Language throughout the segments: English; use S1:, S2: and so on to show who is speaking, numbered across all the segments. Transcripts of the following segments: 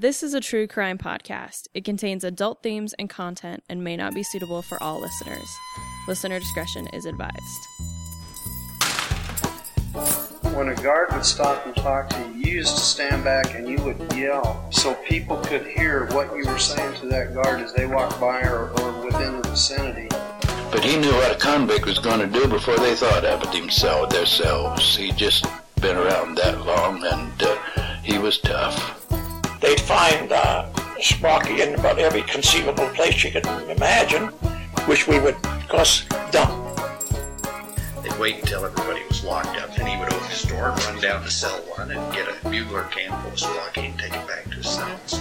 S1: This is a true crime podcast. It contains adult themes and content and may not be suitable for all listeners. Listener discretion is advised.
S2: When a guard would stop and talk to you, you used to stand back and you would yell so people could hear what you were saying to that guard as they walked by or, or within the vicinity.
S3: But he knew what a convict was going to do before they thought of it themselves, themselves. He just been around that long, and uh, he was tough.
S4: They'd find uh, Sparky in about every conceivable place you could imagine, which we would, of course, dump.
S5: They'd wait until everybody was locked up, then he would open his door and run down to cell one and get a bugler can full of Sparky and take it back to his cells.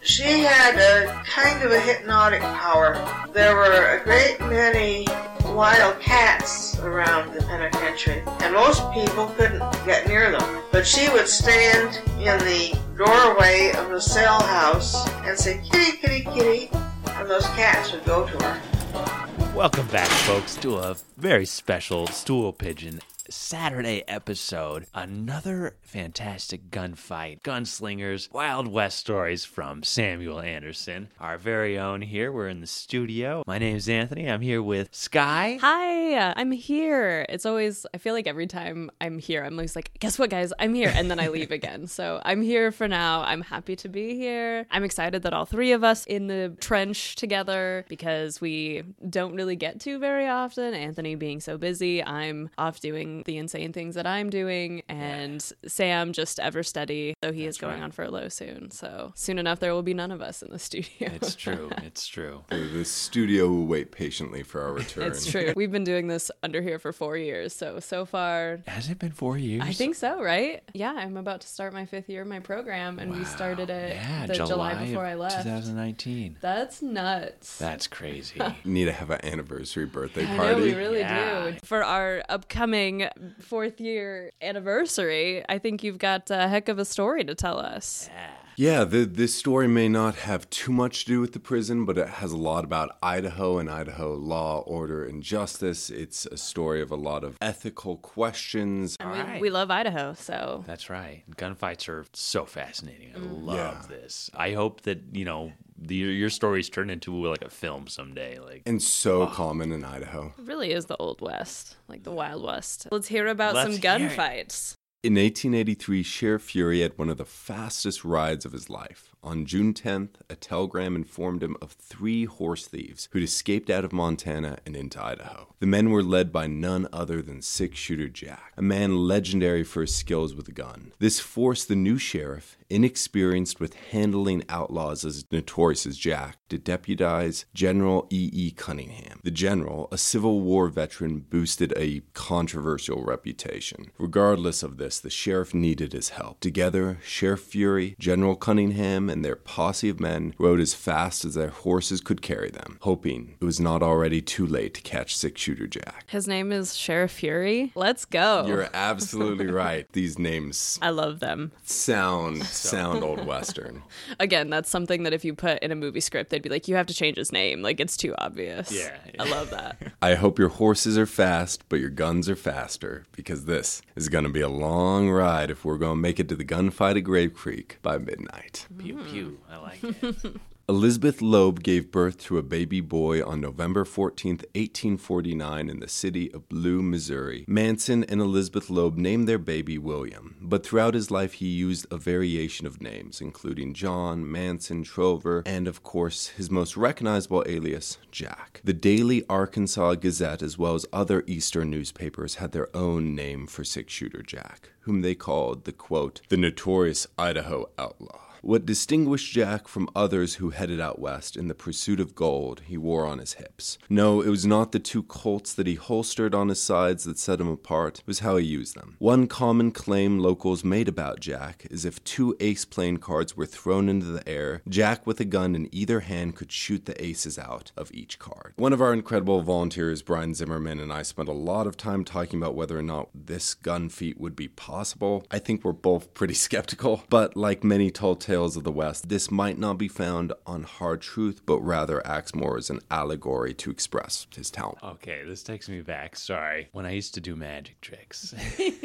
S6: She had a kind of a hypnotic power. There were a great many wild cats around the penitentiary, and most people couldn't get near them. But she would stand in the doorway of the cell house and say, kitty, kitty, kitty, and those cats would go to her.
S7: Welcome back, folks, to a very special Stool Pigeon Saturday episode. Another fantastic gunfight, gunslingers, Wild West stories from Samuel Anderson, our very own here. We're in the studio. My name's Anthony. I'm here with Skye.
S1: Hi, uh, I'm here. It's always, I feel like every time I'm here, I'm always like, guess what, guys? I'm here. And then I leave again. So I'm here for now. I'm happy to be here. I'm excited that all three of us in the trench together because we don't really get to very often. Anthony being so busy, I'm off doing the insane things that I'm doing, and Sam just ever steady. So he is going on furlough soon. So soon enough, there will be none of us in the studio.
S7: It's true. It's true.
S8: The studio will wait patiently for our return.
S1: It's true. We've been doing this under here for four years. So, so far,
S7: Has it been four years?
S1: I think so, right? Yeah, I'm about to start my fifth year of my program, and we started it
S7: Yeah,
S1: the July,
S7: July,
S1: before I left.
S7: 2019.
S1: That's nuts.
S7: That's crazy.
S8: Need to have an anniversary birthday
S1: I
S8: party.
S1: know we really
S7: Yeah.
S1: do. For our upcoming fourth year anniversary, I think you've got a heck of a story to tell us.
S8: Yeah, the, this story may not have too much to do with the prison, but it has a lot about Idaho and Idaho law, order, and justice. It's a story of a lot of ethical questions.
S1: And we,
S7: right.
S1: we love Idaho, so
S7: That's right. Gunfights are so fascinating. I
S1: Mm.
S7: love
S8: Yeah.
S7: this. I hope that, you know, the, your stories turn into like a film someday. Like
S8: And so common in Idaho.
S1: it really is the Old West, like the Wild West. Let's hear about
S7: Let's
S1: some gunfights.
S8: In 1883, Sheriff Fury had one of the fastest rides of his life. On June 10th, a telegram informed him of three horse thieves who'd escaped out of Montana and into Idaho. The men were led by none other than Six Shooter Jack, a man legendary for his skills with a gun. This forced the new sheriff, inexperienced with handling outlaws as notorious as Jack, to deputize General E. E. Cunningham. The general, a Civil War veteran, boosted a controversial reputation. Regardless of this, the sheriff needed his help. Together, Sheriff Fury, General Cunningham, and their posse of men rode as fast as their horses could carry them, hoping it was not already too late to catch Six Shooter Jack.
S1: His name is Sheriff Fury. Let's go.
S8: You're absolutely right. These names
S1: I love them.
S8: sound sound old western.
S1: Again, that's something that if you put in a movie script, they'd be like, you have to change his name. Like, it's too obvious.
S7: Yeah.
S1: I love that.
S8: I hope your horses are fast, but your guns are faster, because this is going to be a long ride if we're going to make it to the gunfight at Grave Creek by midnight.
S7: pew pew. I like it.
S8: Elizabeth Loeb gave birth to a baby boy on November 14, 1849, in the city of Blue, Missouri. Manson and Elizabeth Loeb named their baby William, but throughout his life he used a variation of names, including John, Manson, Trover, and of course his most recognizable alias, Jack. The Daily Arkansas Gazette, as well as other Eastern newspapers, had their own name for six shooter Jack, whom they called the quote, the notorious Idaho outlaw. What distinguished Jack from others who headed out west in the pursuit of gold he wore on his hips. No, it was not the two Colts that he holstered on his sides that set him apart, it was how he used them. One common claim locals made about Jack is if two ace playing cards were thrown into the air, Jack with a gun in either hand could shoot the aces out of each card. One of our incredible volunteers, Brian Zimmerman, and I spent a lot of time talking about whether or not this gun feat would be possible. I think we're both pretty skeptical, but like many tall tales, tales of the West, this might not be found on Hard Truth, but rather acts more as an allegory to express his talent.
S7: Okay, this takes me back. Sorry. When I used to do magic tricks. I used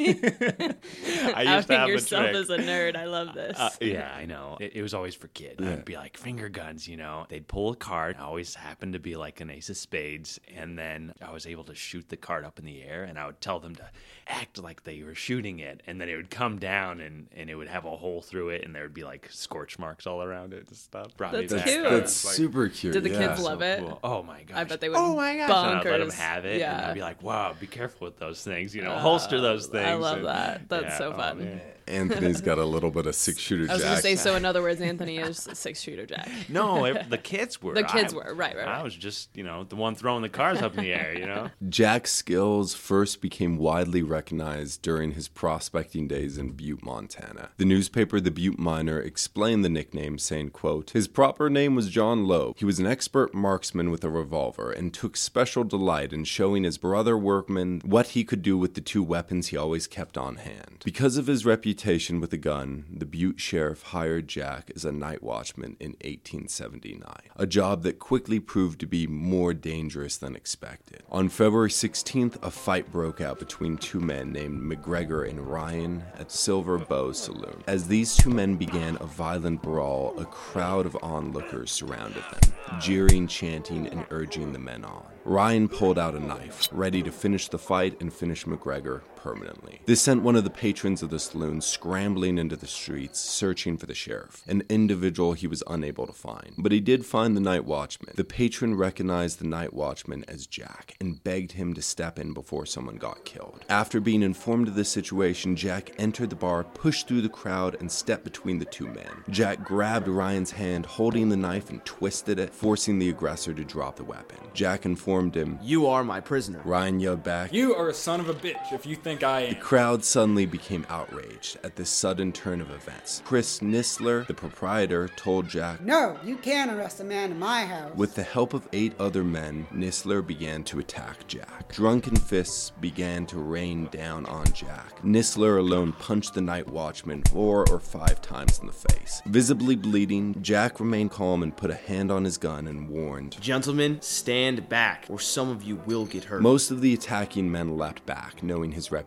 S7: to
S1: Outing
S7: have a
S1: yourself
S7: trick.
S1: as a nerd. I love this.
S7: Uh, yeah, I know. It, it was always for kids. I'd be like finger guns, you know. They'd pull a card. I always happened to be like an ace of spades, and then I was able to shoot the card up in the air, and I would tell them to act like they were shooting it, and then it would come down, and and it would have a hole through it, and there would be like scorch marks all around it and stuff. Brought me
S1: That's
S7: back.
S1: cute.
S8: That's
S7: like,
S8: super cute.
S1: Did the
S8: yeah.
S1: kids love it?
S7: cool. Oh my gosh!
S1: I bet they would.
S7: Oh my gosh! And I'd let them have it, and
S1: Yeah.
S7: I'd be like, "Wow, be careful with those things. You know, uh, holster those things."
S1: I love
S7: and-
S1: that. That's
S7: Yeah,
S1: so
S7: oh,
S1: fun.
S7: man.
S8: Anthony's got a little bit of six shooter jack.
S1: I was going to say, so in other words, Anthony is a six shooter Jack.
S7: No, it, the kids were.
S1: The kids
S7: I-
S1: were, right, right,
S7: I was just, you know, the one throwing the cars up in the air. You know.
S8: Jack's skills first became widely recognized during his prospecting days in Butte, Montana. The newspaper The Butte Miner explained the nickname, saying, quote, His proper name was John Loeb. He was an expert marksman with a revolver and took special delight in showing his brother workmen what he could do with the two weapons he always kept on hand. Because of his reputation with a gun, the Butte sheriff hired Jack as a night watchman in 1879, a job that quickly proved to be more dangerous than expected. On February 16th, a fight broke out between two men named McGregor and Ryan at Silver Bow Saloon. As these two men began a violent brawl, a crowd of onlookers surrounded them, jeering, chanting, and urging the men on. Ryan pulled out a knife, ready to finish the fight and finish McGregor permanently. This sent one of the patrons of the saloon scrambling into the streets, searching for the sheriff, an individual he was unable to find. But he did find the night watchman. The patron recognized the night watchman as Jack and begged him to step in before someone got killed. After being informed of the situation, Jack entered the bar, pushed through the crowd, and stepped between the two men. Jack grabbed Ryan's hand, holding the knife, and twisted it, forcing the aggressor to drop the weapon. Jack informed him.
S9: You are my prisoner.
S8: Ryan yelled back.
S10: You are a son of a bitch if you think I am.
S8: The crowd suddenly became outraged at this sudden turn of events. Chris Nisler, the proprietor, told Jack.
S11: No, you can't arrest a man in my house.
S8: With the help of eight other men, Nisler began to attack Jack. Drunken fists began to rain down on Jack. Nisler alone punched the night watchman four or five times in the face. Visibly bleeding, Jack remained calm and put a hand on his gun and warned.
S9: Gentlemen, stand back, or some of you will get hurt.
S8: Most of the attacking men leapt back, knowing his reputation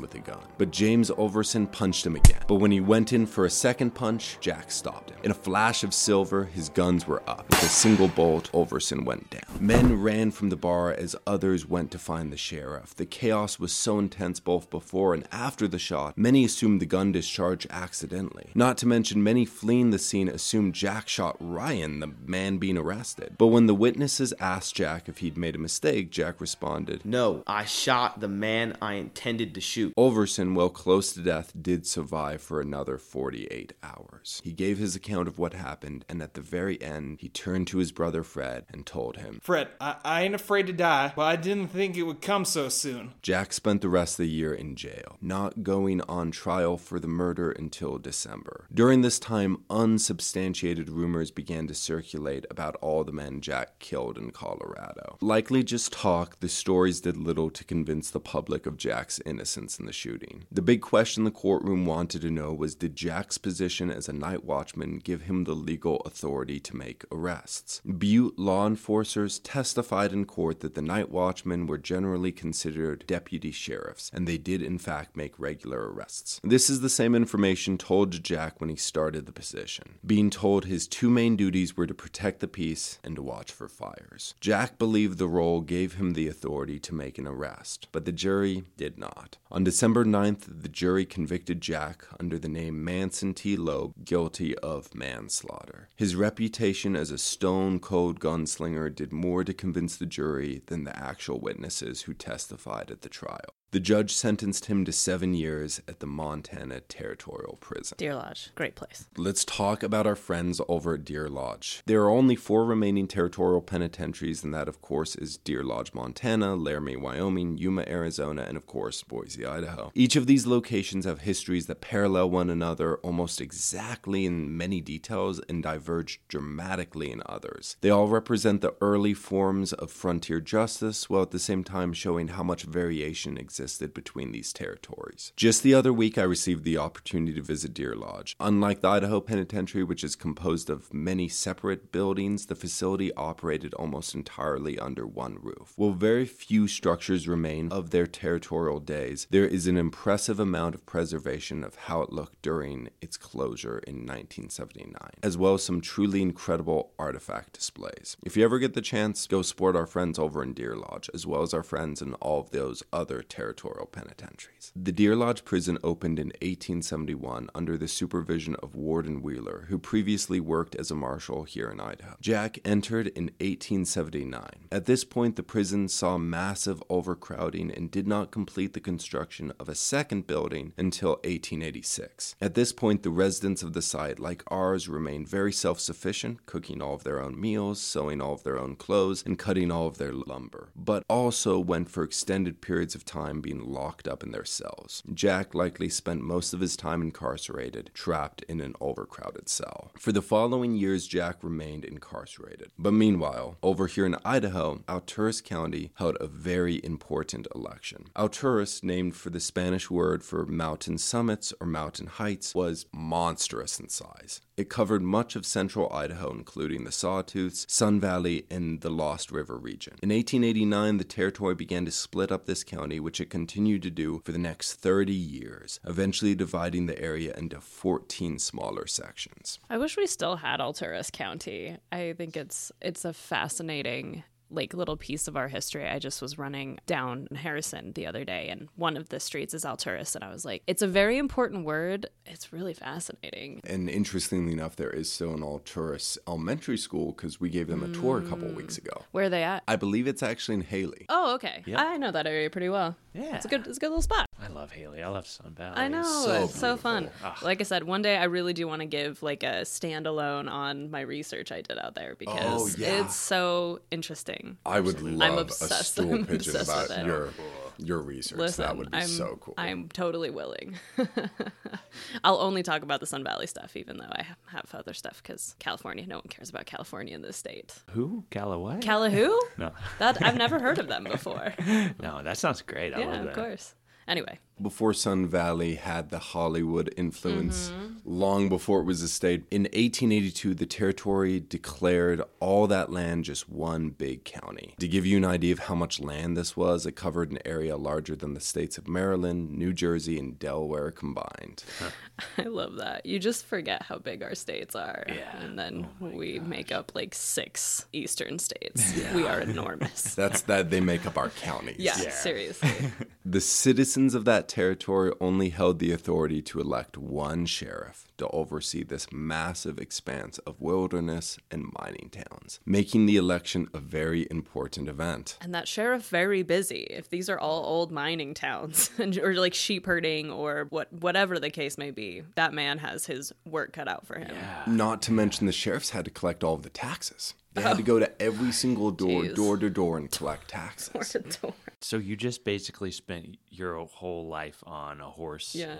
S8: with a gun. But James Overson punched him again. But when he went in for a second punch, Jack stopped him. In a flash of silver, his guns were up. With a single bolt, Overson went down. Men ran from the bar as others went to find the sheriff. The chaos was so intense both before and after the shot, many assumed the gun discharged accidentally. Not to mention, many fleeing the scene assumed Jack shot Ryan, the man being arrested. But when the witnesses asked Jack if he'd made a mistake, Jack responded,
S9: No, I shot the man I intended to shoot.
S8: Overson, while close to death, did survive for another 48 hours. He gave his account of what happened, and at the very end, he turned to his brother Fred and told him.
S10: Fred, I, I ain't afraid to die, but I didn't think it would come so soon.
S8: Jack spent the rest of the year in jail, not going on trial for the murder until December. During this time, unsubstantiated rumors began to circulate about all the men Jack killed in Colorado. Likely just talk, the stories did little to convince the public of Jack's innocence in the shooting. The big question the courtroom wanted to know was did Jack's position as a night watchman give him the legal authority to make arrests? Butte law enforcers testified in court that the night watchmen were generally considered deputy sheriffs, and they did in fact make regular arrests. This is the same information told to Jack when he started the position, being told his two main duties were to protect the peace and to watch for fires. Jack believed the role gave him the authority to make an arrest, but the jury did not. On December 9th, the jury convicted Jack under the name Manson T. Loeb guilty of manslaughter. His reputation as a stone cold gunslinger did more to convince the jury than the actual witnesses who testified at the trial. The judge sentenced him to seven years at the Montana Territorial Prison.
S1: Deer Lodge, great place.
S8: Let's talk about our friends over at Deer Lodge. There are only four remaining territorial penitentiaries, and that, of course, is Deer Lodge, Montana, Laramie, Wyoming, Yuma, Arizona, and, of course, Boise, Idaho. Each of these locations have histories that parallel one another almost exactly in many details and diverge dramatically in others. They all represent the early forms of frontier justice, while at the same time showing how much variation exists existed between these territories. Just the other week, I received the opportunity to visit Deer Lodge. Unlike the Idaho Penitentiary, which is composed of many separate buildings, the facility operated almost entirely under one roof. While very few structures remain of their territorial days, there is an impressive amount of preservation of how it looked during its closure in 1979, as well as some truly incredible artifact displays. If you ever get the chance, go support our friends over in Deer Lodge, as well as our friends in all of those other territorial penitentiaries. The Deer Lodge prison opened in 1871 under the supervision of Warden Wheeler, who previously worked as a marshal here in Idaho. Jack entered in 1879. At this point, the prison saw massive overcrowding and did not complete the construction of a second building until 1886. At this point, the residents of the site, like ours, remained very self sufficient, cooking all of their own meals, sewing all of their own clothes, and cutting all of their lumber, but also went for extended periods of time being locked up in their cells. Jack likely spent most of his time incarcerated, trapped in an overcrowded cell. For the following years, Jack remained incarcerated. But meanwhile, over here in Idaho, Alturas County held a very important election. Alturas, named for the Spanish word for mountain summits or mountain heights, was monstrous in size. It covered much of central Idaho, including the Sawtooths, Sun Valley, and the Lost River region. In 1889, the territory began to split up this county, which it continued to do for the next 30 years, eventually dividing the area into 14 smaller sections.
S1: I wish we still had Alturas County. I think it's it's a fascinating like little piece of our history. I just was running down Harrison the other day and one of the streets is Alturas and I was like, it's a very important word. It's really fascinating.
S8: And interestingly enough, there is still an Alturas elementary school because we gave them a tour a couple
S1: Mm.
S8: weeks ago.
S1: Where are they at?
S8: I believe it's actually in Hailey.
S1: Oh, okay.
S8: Yep.
S1: I know that area pretty well.
S7: Yeah.
S1: It's a good it's a good little spot.
S7: I love Hailey. I love Sun Valley.
S1: I know.
S7: So
S1: it's so fun.
S7: beautiful. Ah.
S1: Like I said, one day I really do want to give like a standalone on my research I did out there because
S8: yeah.
S1: it's so interesting.
S8: I would
S1: I'm
S8: love a stool
S1: I'm
S8: pigeon
S1: obsessed
S8: about your your research.
S1: Listen,
S8: that would be
S1: I'm,
S8: so cool.
S1: I'm totally willing. I'll only talk about the Sun Valley stuff, even though I have other stuff because California. No one cares about California in this state.
S7: Who? Callaway?
S1: Calahoo?
S7: No.
S1: That I've never heard of them before.
S7: no, that sounds great. I
S1: yeah,
S7: love
S1: of course. Anyway,
S8: before Sun Valley had the Hollywood influence,
S1: Mhm.
S8: long before it was a state, in 1882, the territory declared all that land just one big county. To give you an idea of how much land this was, it covered an area larger than the states of Maryland, New Jersey, and Delaware combined.
S1: I love that. You just forget how big our states are. Yeah. And then we make up like six eastern states. We are enormous.
S8: That's that they make up our counties.
S1: Yeah, seriously.
S8: The citizens of that territory only held the authority to elect one sheriff to oversee this massive expanse of wilderness and mining towns, making the election a very important event.
S1: And that sheriff very busy. If these are all old mining towns and or like sheep herding or what whatever the case may be, that man has his work cut out for him.
S8: Not to mention the sheriffs had to collect all of the taxes. They had to go to every oh, single door,
S1: Jeez.
S8: door to door, and collect taxes.
S1: Door to door.
S7: So you just basically spent your whole life on a horse.
S1: Yeah.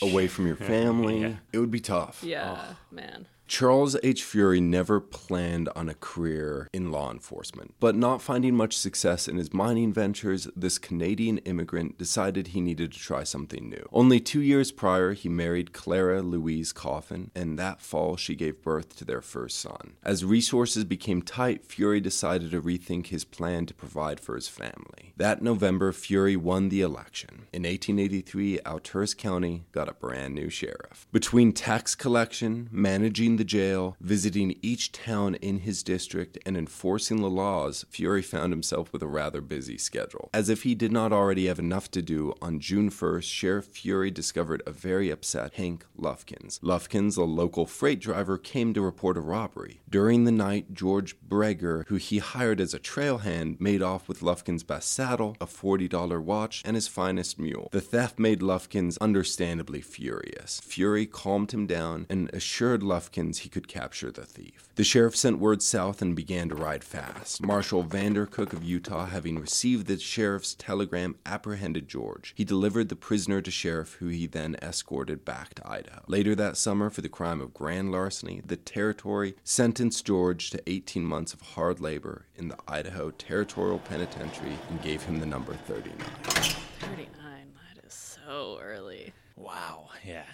S8: Away from your family,
S7: Yeah.
S8: it would be tough.
S1: Yeah, oh. man.
S8: Charles H. Fury never planned on a career in law enforcement, but not finding much success in his mining ventures, this Canadian immigrant decided he needed to try something new. Only two years prior, he married Clara Louise Coffin, and that fall she gave birth to their first son. As resources became tight, Fury decided to rethink his plan to provide for his family. That November, Fury won the election. In 1883, Alturas County got a brand new sheriff. Between tax collection, managing the jail, visiting each town in his district, and enforcing the laws, Fury found himself with a rather busy schedule. As if he did not already have enough to do, on June 1st, Sheriff Fury discovered a very upset Hank Lufkins. Lufkins, a local freight driver, came to report a robbery. During the night, George Breger, who he hired as a trail hand, made off with Lufkins' best saddle, a $40 watch, and his finest mule. The theft made Lufkins understandably furious. Fury calmed him down and assured Lufkins he could capture the thief. The sheriff sent word south and began to ride fast. Marshal Vandercook of Utah, having received the sheriff's telegram, apprehended George. He delivered the prisoner to sheriff, who he then escorted back to Idaho. Later that summer, for the crime of grand larceny, the territory sentenced George to 18 months of hard labor in the Idaho Territorial Penitentiary and gave him the number 39.
S1: 39. That is so early.
S7: Wow. Yeah.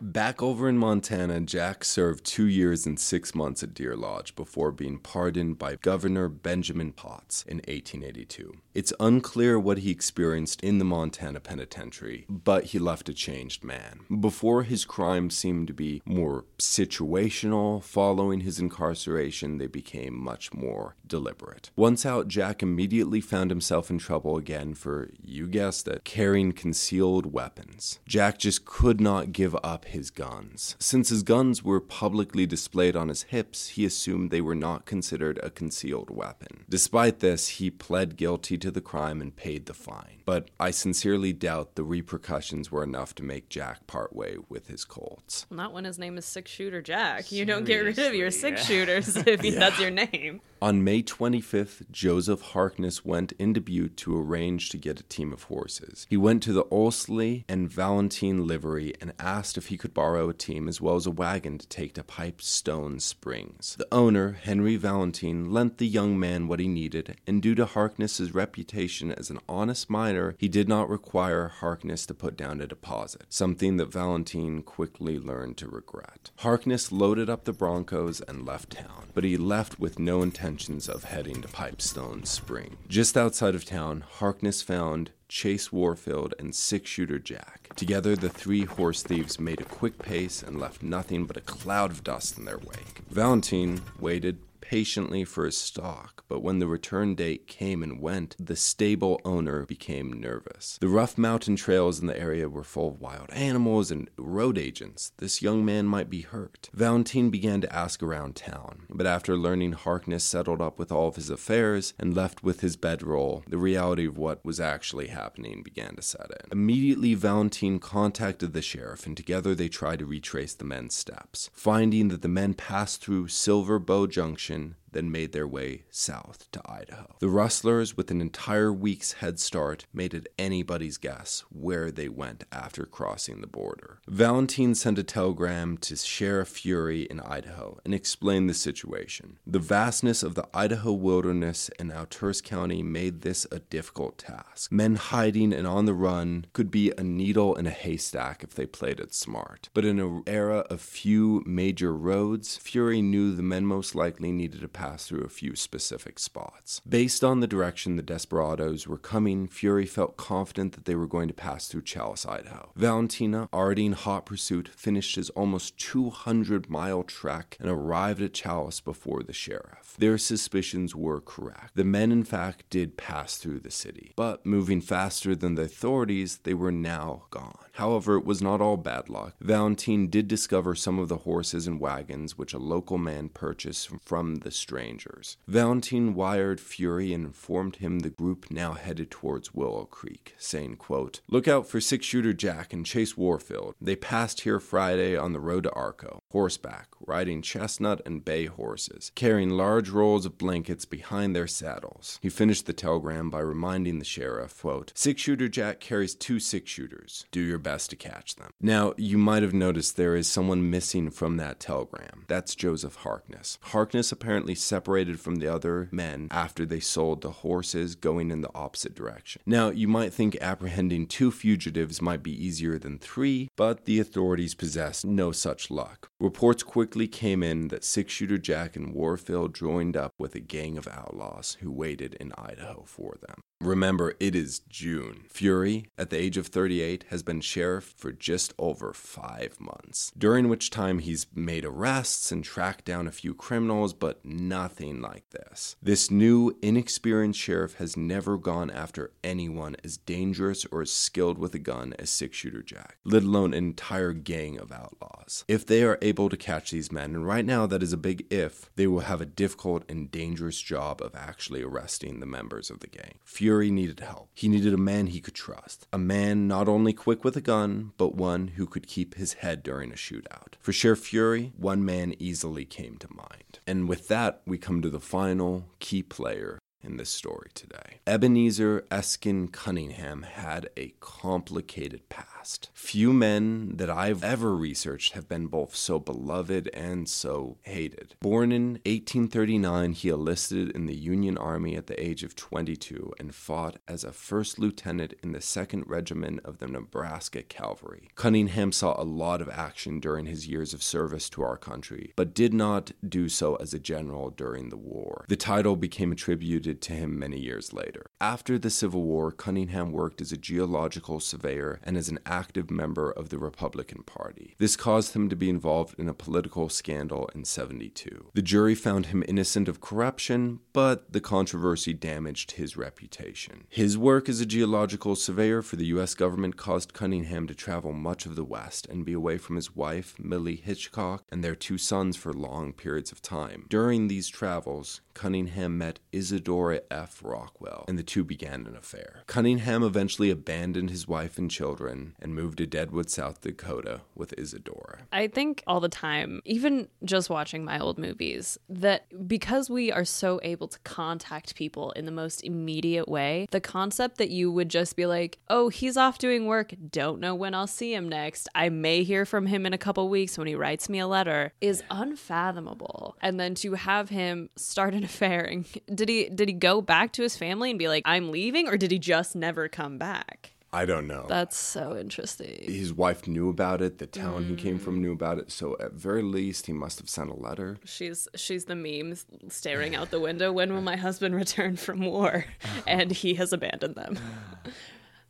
S8: Back over in Montana, Jack served two years and six months at Deer Lodge before being pardoned by Governor Benjamin Potts in 1882. It's unclear what he experienced in the Montana penitentiary, but he left a changed man. Before his crimes seemed to be more situational, following his incarceration, they became much more deliberate. Once out, Jack immediately found himself in trouble again for, you guessed it, carrying concealed weapons. Jack just could not give up his guns. Since his guns were publicly displayed on his hips, he assumed they were not considered a concealed weapon. Despite this, he pled guilty to the crime and paid the fine. But I sincerely doubt the repercussions were enough to make Jack part way with his Colts.
S1: Not when his name is Six Shooter Jack. You don't get rid of your six
S7: yeah.
S1: shooters if you that's your name.
S8: On May 25th, Joseph Harkness went into Butte to arrange to get a team of horses. He went to the Olsley and Valentine livery and asked if he could borrow a team as well as a wagon to take to Pipestone Springs. The owner, Henry Valentine, lent the young man what he needed, and due to Harkness's reputation as an honest miner, he did not require Harkness to put down a deposit, something that Valentine quickly learned to regret. Harkness loaded up the Broncos and left town, but he left with no intentions of heading to Pipestone Spring. Just outside of town, Harkness found Chase Warfield and Six Shooter Jack. Together, the three horse thieves made a quick pace and left nothing but a cloud of dust in their wake. Valentine waited patiently for his stock, but when the return date came and went, the stable owner became nervous. The rough mountain trails in the area were full of wild animals and road agents. This young man might be hurt. Valentine began to ask around town, but after learning Harkness settled up with all of his affairs and left with his bedroll, the reality of what was actually happening began to set in. Immediately, Valentine contacted the sheriff, and together they tried to retrace the men's steps, finding that the men passed through Silver Bow Junction connection then made their way south to Idaho. The rustlers, with an entire week's head start, made it anybody's guess where they went after crossing the border. Valentine sent a telegram to Sheriff Fury in Idaho and explained the situation. The vastness of the Idaho wilderness and Alturas County made this a difficult task. Men hiding and on the run could be a needle in a haystack if they played it smart. But in an era of few major roads, Fury knew the men most likely needed a pass through a few specific spots. Based on the direction the desperados were coming, Fury felt confident that they were going to pass through Challis, Idaho. Valentine, already in hot pursuit, finished his almost 200 mile trek and arrived at Challis before the sheriff. Their suspicions were correct. The men, in fact, did pass through the city, but moving faster than the authorities, they were now gone. However, it was not all bad luck. Valentine did discover some of the horses and wagons which a local man purchased from the strangers. Valentine wired Fury and informed him the group now headed towards Willow Creek, saying, quote, Look out for Six Shooter Jack and Chase Warfield. They passed here Friday on the road to Arco, horseback, riding chestnut and bay horses, carrying large rolls of blankets behind their saddles. He finished the telegram by reminding the sheriff, quote, Six Shooter Jack carries two six shooters. Do your best to catch them. Now, you might have noticed there is someone missing from that telegram. That's Joseph Harkness. Harkness apparently separated from the other men after they sold the horses going in the opposite direction. Now, you might think apprehending two fugitives might be easier than three, but the authorities possessed no such luck. Reports quickly came in that Six Shooter Jack and Warfield joined up with a gang of outlaws who waited in Idaho for them. Remember, it is June. Fury, at the age of 38, has been sheriff for just over five months, during which time he's made arrests and tracked down a few criminals, but nothing like this. This new, inexperienced sheriff has never gone after anyone as dangerous or as skilled with a gun as Six Shooter Jack, let alone an entire gang of outlaws. If they are able to catch these men, and right now that is a big if, they will have a difficult and dangerous job of actually arresting the members of the gang. Fury needed help. He needed a man he could trust. A man not only quick with a gun, but one who could keep his head during a shootout. For Sheriff Fury, one man easily came to mind. And with that, we come to the final key player in this story today. Ebenezer Eskin Cunningham had a complicated past. Few men that I've ever researched have been both so beloved and so hated. Born in 1839, he enlisted in the Union Army at the age of 22 and fought as a first lieutenant in the 2nd Regiment of the Nebraska Cavalry. Cunningham saw a lot of action during his years of service to our country, but did not do so as a general during the war. The title became attributed to him many years later. After the Civil War, Cunningham worked as a geological surveyor and as an active member of the Republican Party. This caused him to be involved in a political scandal in 72. The jury found him innocent of corruption, but the controversy damaged his reputation. His work as a geological surveyor for the U.S. government caused Cunningham to travel much of the West and be away from his wife, Millie Hitchcock, and their two sons for long periods of time. During these travels, Cunningham met Isadora F. Rockwell, and the two began an affair. Cunningham eventually abandoned his wife and children and moved to Deadwood, South Dakota with Isadora.
S1: I think all the time, even just watching my old movies, that because we are so able to contact people in the most immediate way, the concept that you would just be like, oh, he's off doing work, don't know when I'll see him next, I may hear from him in a couple weeks when he writes me a letter, is unfathomable. And then to have him start an affair and did he did he go back to his family and be like, I'm leaving, or did he just never come back?
S8: I don't know.
S1: That's so interesting.
S8: His wife knew about it. The town he came from mm. knew about it. So at very least, he must have sent a letter.
S1: She's she's the meme staring out the window. When will my husband return from war? And he has abandoned them.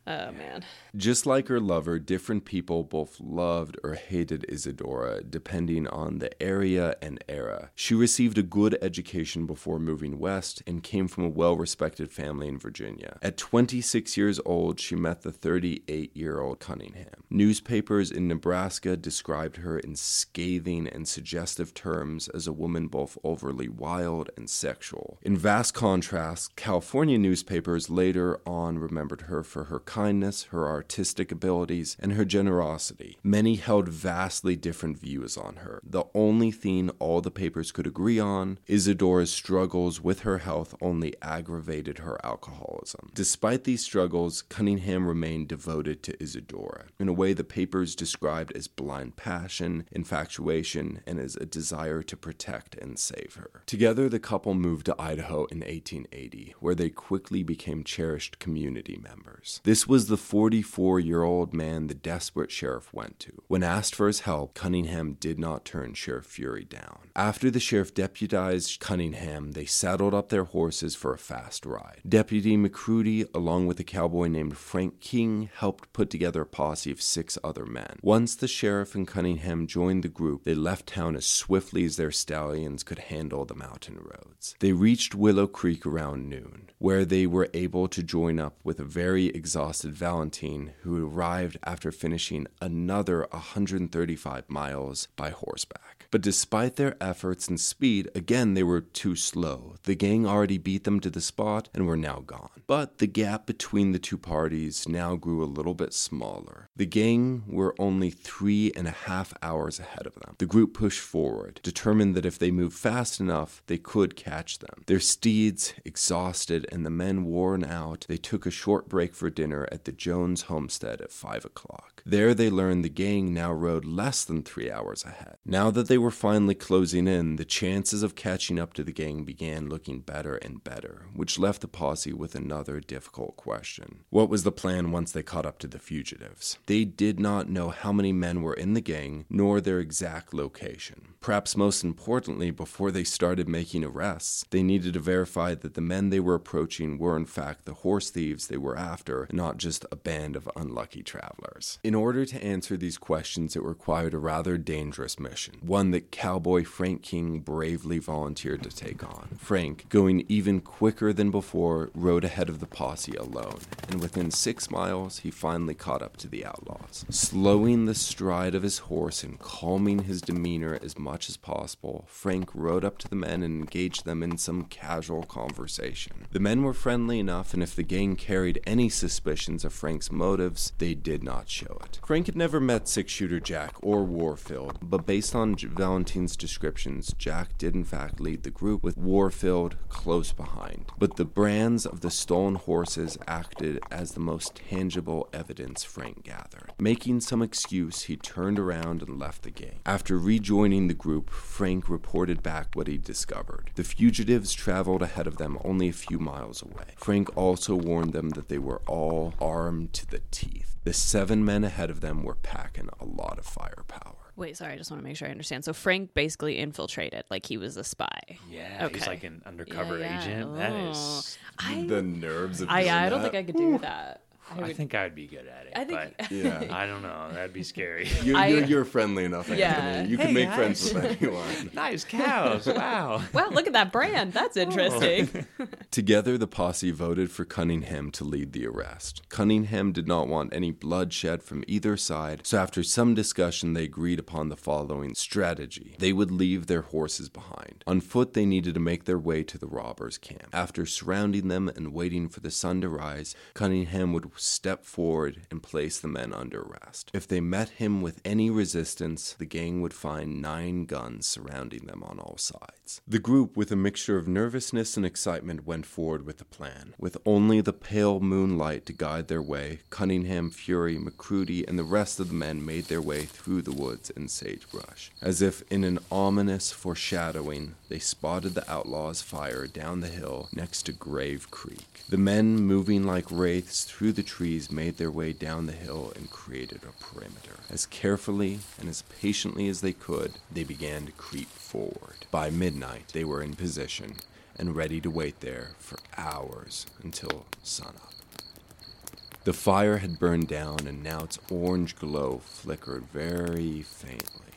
S1: Oh man.
S8: Just like her lover, different people both loved or hated Isadora depending on the area and era. She received a good education before moving west and came from a well respected family in Virginia. At 26 years old, she met the 38 year old Cunningham. Newspapers in Nebraska described her in scathing and suggestive terms as a woman both overly wild and sexual. In vast contrast, California newspapers later on remembered her for her kindness, her artistic abilities, and her generosity. Many held vastly different views on her. The only thing all the papers could agree on, Isadora's struggles with her health only aggravated her alcoholism. Despite these struggles, Cunningham remained devoted to Isadora in a way the papers described as blind passion, infatuation, and as a desire to protect and save her. Together, the couple moved to Idaho in 1880, where they quickly became cherished community members. This was the 44 year old man the desperate sheriff went to. When asked for his help, Cunningham did not turn Sheriff Fury down. After the sheriff deputized Cunningham, they saddled up their horses for a fast ride. Deputy McCrudy, along with a cowboy named Frank King, helped put together a posse of six other men. Once the sheriff and Cunningham joined the group, they left town as swiftly as their stallions could handle the mountain roads. They reached Willow Creek around noon, where they were able to join up with a very exhausted Valentine, who arrived after finishing another 135 miles by horseback. But despite their efforts and speed, again they were too slow. The gang already beat them to the spot and were now gone. But the gap between the two parties now grew a little bit smaller. The gang were only three and a half hours ahead of them. The group pushed forward, determined that if they moved fast enough, they could catch them. Their steeds exhausted and the men worn out, they took a short break for dinner at the Jones homestead at 5 o'clock. There they learned the gang now rode less than three hours ahead. Now that they were finally closing in, the chances of catching up to the gang began looking better and better, which left the posse with another difficult question. What was the plan once they caught up to the fugitives? They did not know how many men were in the gang, nor their exact location. Perhaps most importantly, before they started making arrests, they needed to verify that the men they were approaching were in fact the horse thieves they were after, not just a band of unlucky travelers. In order to answer these questions, it required a rather dangerous mission, one that cowboy Frank King bravely volunteered to take on. Frank, going even quicker than before, rode ahead of the posse alone, and within six miles, he finally caught up to the outlaws. Slowing the stride of his horse and calming his demeanor as much as possible, Frank rode up to the men and engaged them in some casual conversation. The men were friendly enough, and if the gang carried any suspicions of Frank's motives, they did not show it. Frank had never met Six Shooter Jack or Warfield, but based on Valentine's descriptions, Jack did in fact lead the group, with Warfield close behind. But the brands of the stolen horses acted as the most tangible evidence Frank gathered. Making some excuse, he turned around and left the gang. After rejoining the group, Frank reported back what he discovered. The fugitives traveled ahead of them only a few miles away. Frank also warned them that they were all armed to the teeth. The seven men ahead of them were packing a lot of firepower.
S1: Wait, sorry, I just want to make sure I understand. So Frank basically infiltrated, like he was a spy.
S7: Yeah, he's like an undercover
S1: Yeah, yeah.
S7: agent. That
S1: Oh.
S7: is.
S1: I,
S8: The nerves of
S1: I,
S8: doing
S1: I don't
S8: that.
S1: think I could do that. I
S7: I think I'd be good at it.
S1: I think-
S7: but
S8: Yeah.
S7: I don't know. That'd be scary.
S8: You're,
S1: I-
S8: you're, you're friendly enough, Anthony.
S1: Yeah.
S8: You can
S7: Hey,
S8: make
S7: guys.
S8: friends with anyone.
S7: nice cows. Wow.
S1: Wow, look at that brand. That's oh. interesting.
S8: Together, the posse voted for Cunningham to lead the arrest. Cunningham did not want any bloodshed from either side, so after some discussion, they agreed upon the following strategy. They would leave their horses behind. On foot, they needed to make their way to the robbers' camp. After surrounding them and waiting for the sun to rise, Cunningham would step forward and place the men under arrest. If they met him with any resistance, the gang would find nine guns surrounding them on all sides. The group, with a mixture of nervousness and excitement, went forward with the plan. With only the pale moonlight to guide their way, Cunningham, Fury, McCrudy, and the rest of the men made their way through the woods and sagebrush. As if in an ominous foreshadowing, they spotted the outlaws' fire down the hill next to Grave Creek. The men, moving like wraiths through the trees, made their way down the hill and created a perimeter. As carefully and as patiently as they could, they began to creep forward. By midnight, they were in position and ready to wait there for hours until sunup. The fire had burned down, and now its orange glow flickered very faintly.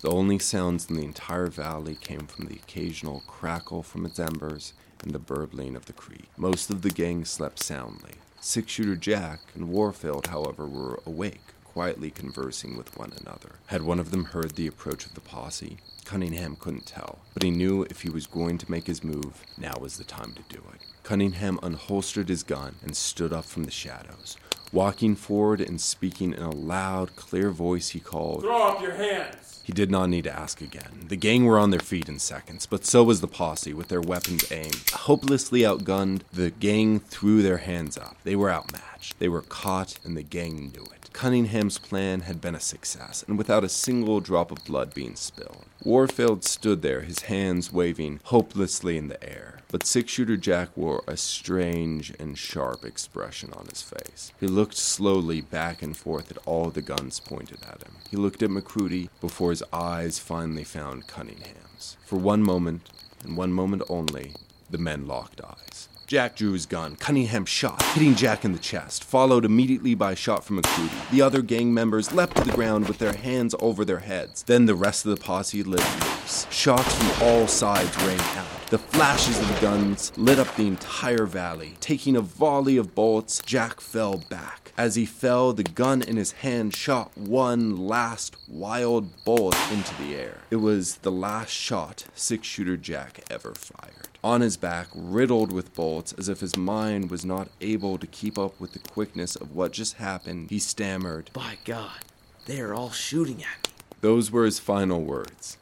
S8: The only sounds in the entire valley came from the occasional crackle from its embers and the burbling of the creek. Most of the gang slept soundly. Six shooter Jack and Warfield, however, were awake, quietly conversing with one another. Had one of them heard the approach of the posse? Cunningham couldn't tell, but he knew if he was going to make his move, now was the time to do it. Cunningham unholstered his gun and stood up from the shadows. Walking forward and speaking in a loud, clear voice, he called,
S10: Throw up your hands.
S8: he did not need to ask again. The gang were on their feet in seconds, but so was the posse with their weapons aimed. Hopelessly outgunned, the gang threw their hands up. They were outmatched. They were caught, and the gang knew it. Cunningham's plan had been a success, and without a single drop of blood being spilled. Warfield stood there, his hands waving hopelessly in the air. But six shooter Jack wore a strange and sharp expression on his face. He looked slowly back and forth at all the guns pointed at him. He looked at McCrudy before his eyes finally found Cunningham's. For one moment, and one moment only, the men locked eyes. Jack drew his gun. Cunningham shot, hitting Jack in the chest, followed immediately by a shot from McCrudy. The other gang members leapt to the ground with their hands over their heads. Then the rest of the posse lit loose. Shots from all sides rang out. The flashes of the guns lit up the entire valley. Taking a volley of bullets, Jack fell back. As he fell, the gun in his hand shot one last wild bullet into the air. It was the last shot six shooter Jack ever fired. On his back, riddled with bullets, as if his mind was not able to keep up with the quickness of what just happened, he stammered,
S9: By God, they are all shooting at me.
S8: Those were his final words.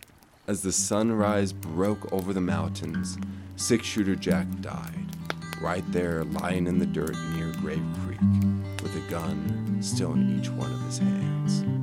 S8: As the sunrise broke over the mountains, six shooter Jack died, right there lying in the dirt near Grave Creek, with a gun still in each one of his hands.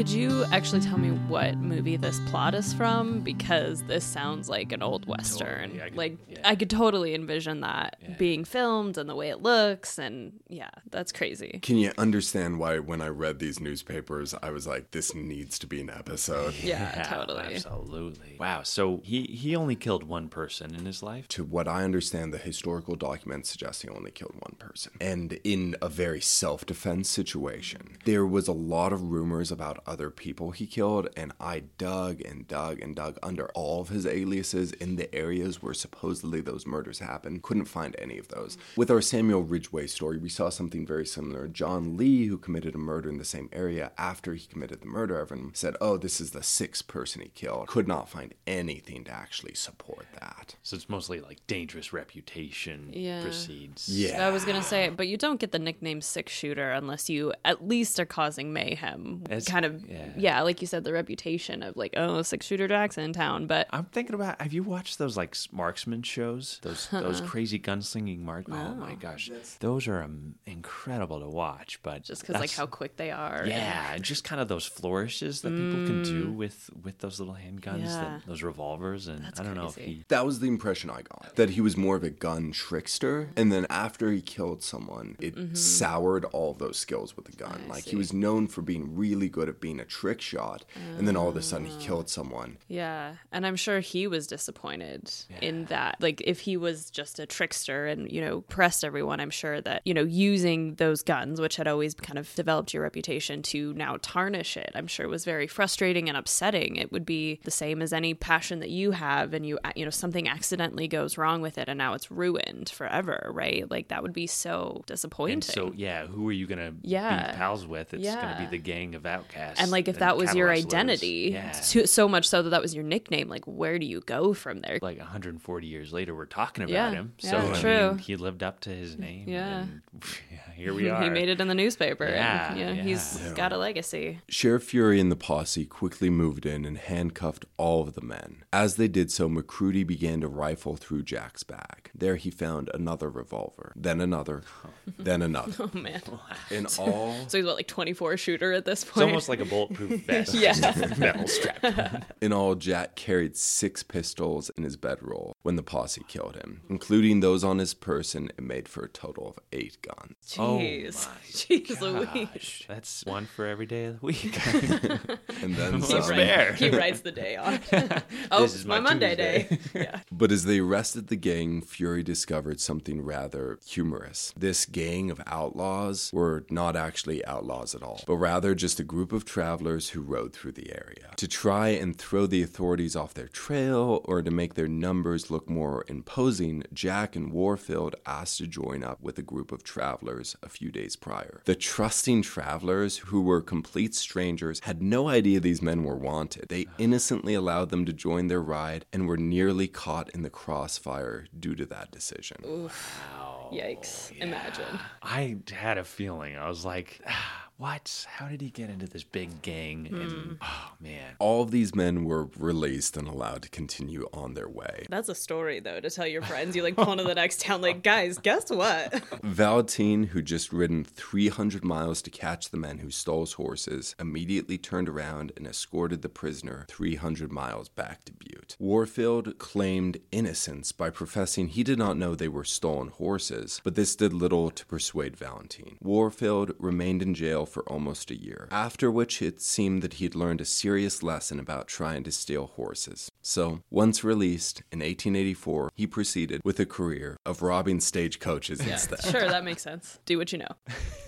S1: Could you actually tell me what movie this plot is from? Because this sounds like an old western.
S7: Totally, I could-
S1: like
S7: yeah.
S1: I could totally envision that being filmed and the way it looks, and yeah, that's crazy.
S8: Can you understand why, when I read these newspapers, I was like, this needs to be an episode?
S1: Yeah, totally.
S7: Absolutely. Wow. So he he only killed one person in his life.
S8: To what I understand, the historical documents suggest he only killed one person. And in a very self defense situation, there was a lot of rumors about other people he killed, and I dug and dug and dug under all of his aliases in the areas where supposedly those murders happened. Couldn't find any of those. With our Samuel Ridgway story, we saw something very similar. John Lee, who committed a murder in the same area after he committed the murder, everyone said, oh, this is the sixth person he killed. Could not find anything to actually support that.
S7: So it's mostly like dangerous reputation
S1: Yeah.
S7: proceeds.
S8: Yeah.
S1: I was gonna say, but you don't get the nickname six shooter unless you at least are causing mayhem.
S7: It's-
S1: kind of,
S7: yeah.
S1: yeah. like you said, the reputation of like, oh, six shooter Jackson in town. But
S7: I'm thinking about. Have you watched those like s- marksman shows? Those those crazy gunslinging mark. Oh my gosh, those are um, incredible to watch. But
S1: just because like how quick they are.
S7: Yeah, and just kind of those flourishes that people can do with with those little handguns,
S1: Yeah.
S7: that, those revolvers, and I don't know if he.
S8: That was the impression I got. That he was more of a gun trickster. And then after he killed someone, it soured all those skills with the gun. like he was known for being really good at being a trick shot. And then all of a sudden he killed someone.
S1: Yeah, and I'm sure he was disappointed in that. Like, if he was just a trickster and, you know, pressed everyone, I'm sure that, you know, using those guns, which had always kind of developed your reputation, to now tarnish it, I'm sure was very frustrating and upsetting. It would be the same as any passion that you have and you, you know, something accidentally goes wrong with it and now it's ruined forever, right? Like, that would be so disappointing.
S7: And so yeah, who are you gonna
S1: Yeah.
S7: be pals with? It's gonna be the gang of outcasts.
S1: And like if that was your identity
S7: yeah.
S1: so, so much so that that was your nickname like where do you go from there
S7: like 140 years later, we're talking about
S1: Yeah,
S7: him.
S1: yeah,
S7: So I
S1: true.
S7: mean, he lived up to his mm, name.
S1: Yeah.
S7: and, yeah, here we are.
S1: he made it in the newspaper
S7: Yeah,
S1: and yeah,
S7: yeah.
S1: he's got a legacy
S8: Sheriff Fury and the posse quickly moved in and handcuffed all of the men. As they did so, McCrudy began to rifle through Jack's bag. There he found another revolver, then another, then another.
S1: oh man
S8: In all,
S1: so he's what like 24 shooter at this point.
S7: It's almost like a bulletproof vest.
S1: Yeah.
S7: metal strap.
S8: in all, Jack carried six pistols in his bedroll when the posse killed him, including those on his person. It made for a total of eight guns.
S1: jeez
S7: Oh
S1: jeez louise
S7: Gosh, that's one for every day of the week.
S8: And then
S7: What's
S8: some.
S1: he writes the day on oh
S7: This is
S1: my,
S7: my
S1: monday
S7: Tuesday.
S1: day yeah
S8: But as they arrested the gang, Fury discovered something rather humorous. This gang of outlaws were not actually outlaws at all, but rather just a group of travelers who rode through the area. To try and throw the authorities off their trail or to make their numbers look more imposing, Jack and Warfield asked to join up with a group of travelers a few days prior. The trusting travelers, who were complete strangers, had no idea these men were wanted. They innocently allowed them to join their ride and were nearly caught in the crossfire due to that decision. Wow!
S1: yikes imagine
S7: I had a feeling. I was like, ah, what? How did he get into this big gang?
S1: Hmm.
S7: And oh man,
S8: All of these men were released and allowed to continue on their way.
S1: that's a story though to tell your friends you like pull into the next town like guys guess what
S8: Valentine, who just ridden 300 miles to catch the men who stole his horses, immediately turned around and escorted the prisoner 300 miles back to Butte. Warfield claimed innocence by professing he did not know they were stolen horses, but this did little to persuade Valentine. Warfield remained in jail for almost a year, after which it seemed that he had learned a serious lesson about trying to steal horses. So, once released in 1884, he proceeded with a career of robbing stagecoaches instead.
S1: sure that makes sense do what you know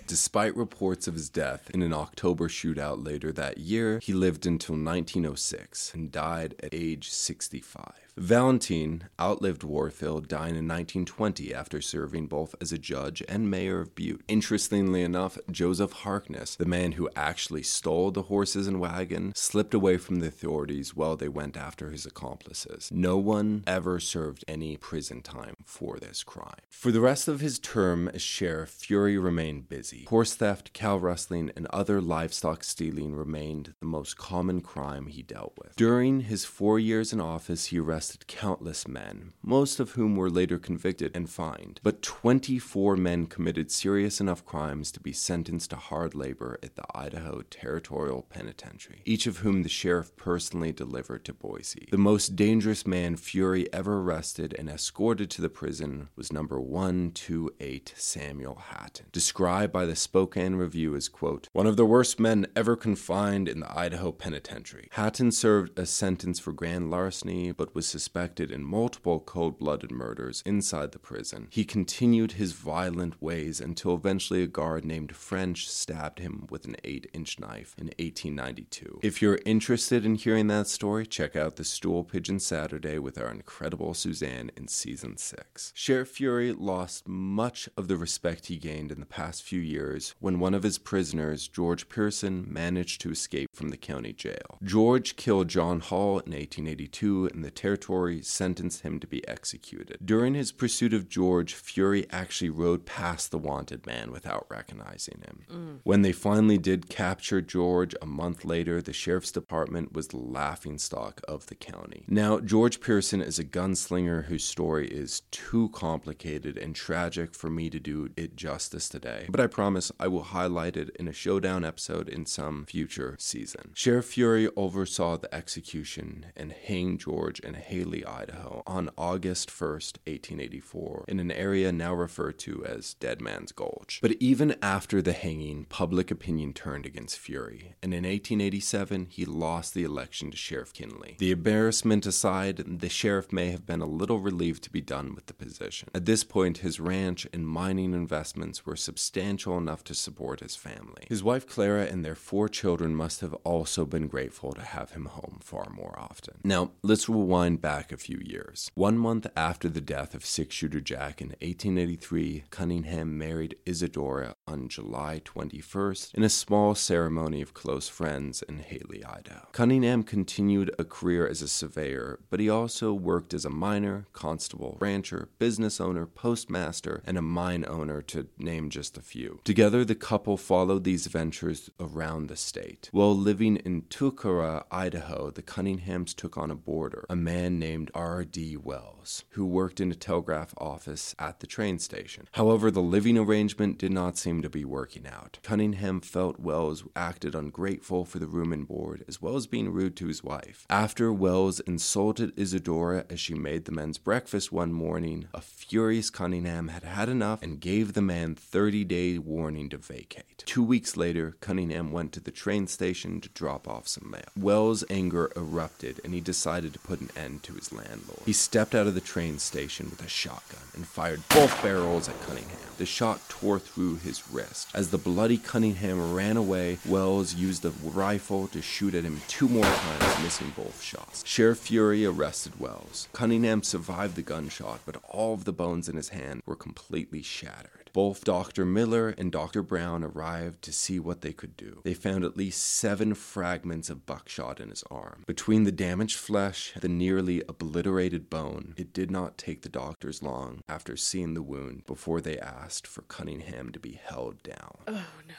S8: Despite reports of his death in an October shootout later that year, he lived until 1906 and died at age 65. Valentine outlived Warfield, dying in 1920 after serving both as a judge and mayor of Butte. Interestingly enough, Joseph Harkness, the man who actually stole the horses and wagon, slipped away from the authorities while they went after his accomplices. No one ever served any prison time for this crime. For the rest of his term as sheriff, Fury remained busy. Horse theft, cow rustling, and other livestock stealing remained the most common crime he dealt with. During his four years in office, he arrested countless men, most of whom were later convicted and fined. But 24 men committed serious enough crimes to be sentenced to hard labor at the Idaho Territorial Penitentiary, each of whom the sheriff personally delivered to Boise. The most dangerous man Fury ever arrested and escorted to the prison was number 128 Samuel Hatton, described by by the Spokane Review as, quote, one of the worst men ever confined in the Idaho penitentiary. Hatton served a sentence for grand larceny, but was suspected in multiple cold blooded murders inside the prison. He continued his violent ways until eventually a guard named French stabbed him with an 8 inch knife in 1892. If you're interested in hearing that story, check out the Stool Pigeon Saturday with our incredible Suzanne in season 6. Sheriff Fury lost much of the respect he gained in the past few years when one of his prisoners, George Pearson, managed to escape from the county jail. George killed John Hall in 1882, in the territory sentenced him to be executed. During his pursuit of George, Fury actually rode past the wanted man without recognizing him.
S1: Mm.
S8: When they finally did capture George a month later, the sheriff's department was the laughing stock of the county. Now, George Pearson is a gunslinger whose story is too complicated and tragic for me to do it justice today, but I promise I will highlight it in a showdown episode in some future season. Sheriff Fury oversaw the execution and hanged George in Hailey, Idaho on August 1st, 1884, in an area now referred to as Dead Man's Gulch. But even after the hanging, public opinion turned against Fury, and in 1887 he lost the election to Sheriff Kinley. The embarrassment aside, the sheriff may have been a little relieved to be done with the position. At this point, his ranch and mining investments were substantial enough to support his family. His wife Clara and their four children must have also been grateful to have him home far more often. Now, let's rewind back a few years. One month after the death of Six Shooter Jack in 1883, Cunningham married Isadora on July 21st in a small ceremony of close friends in Hailey, Idaho. Cunningham continued a career as a surveyor, but he also worked as a miner, constable, rancher, business owner, postmaster, and a mine owner, to name just a few. Together, the couple followed these ventures around the state. While living in Tucara, Idaho, the Cunninghams took on a boarder, a man named R.D. Wells, who worked in a telegraph office at the train station. However, the living arrangement did not seem to be working out. Cunningham felt Wells acted ungrateful for the room and board, as well as being rude to his wife. After Wells insulted Isadora as she made the men's breakfast one morning, a furious Cunningham had had enough and gave the man 30 day warning to vacate. Two weeks later, Cunningham went to the train station to drop off some mail. Wells' anger erupted and he decided to put an end to his landlord. He stepped out of the train station with a shotgun and fired both barrels at Cunningham. The shot tore through his wrist. As the bloody Cunningham ran away, Wells used a rifle to shoot at him two more times, missing both shots. Sheriff Fury arrested Wells. Cunningham survived the gunshot, but all of the bones in his hand were completely shattered. Both Dr. Miller and Dr. Brown arrived to see what they could do. They found at least seven fragments of buckshot in his arm. Between the damaged flesh, and the nearly obliterated bone, it did not take the doctors long after seeing the wound before they asked for Cunningham to be held down.
S1: Oh no.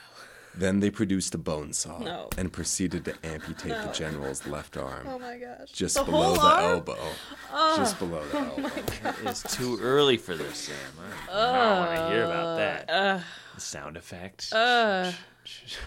S8: Then they produced a bone saw
S1: No.
S8: and proceeded to amputate the general's left arm.
S1: Oh my gosh.
S8: Just
S1: The
S8: below the
S1: arm?
S8: elbow.
S1: Oh.
S8: Just below the
S1: Oh
S8: elbow.
S1: my God.
S7: It's too early for this, Sam. I don't want to hear about that.
S1: Uh,
S7: The sound effects.
S1: uh,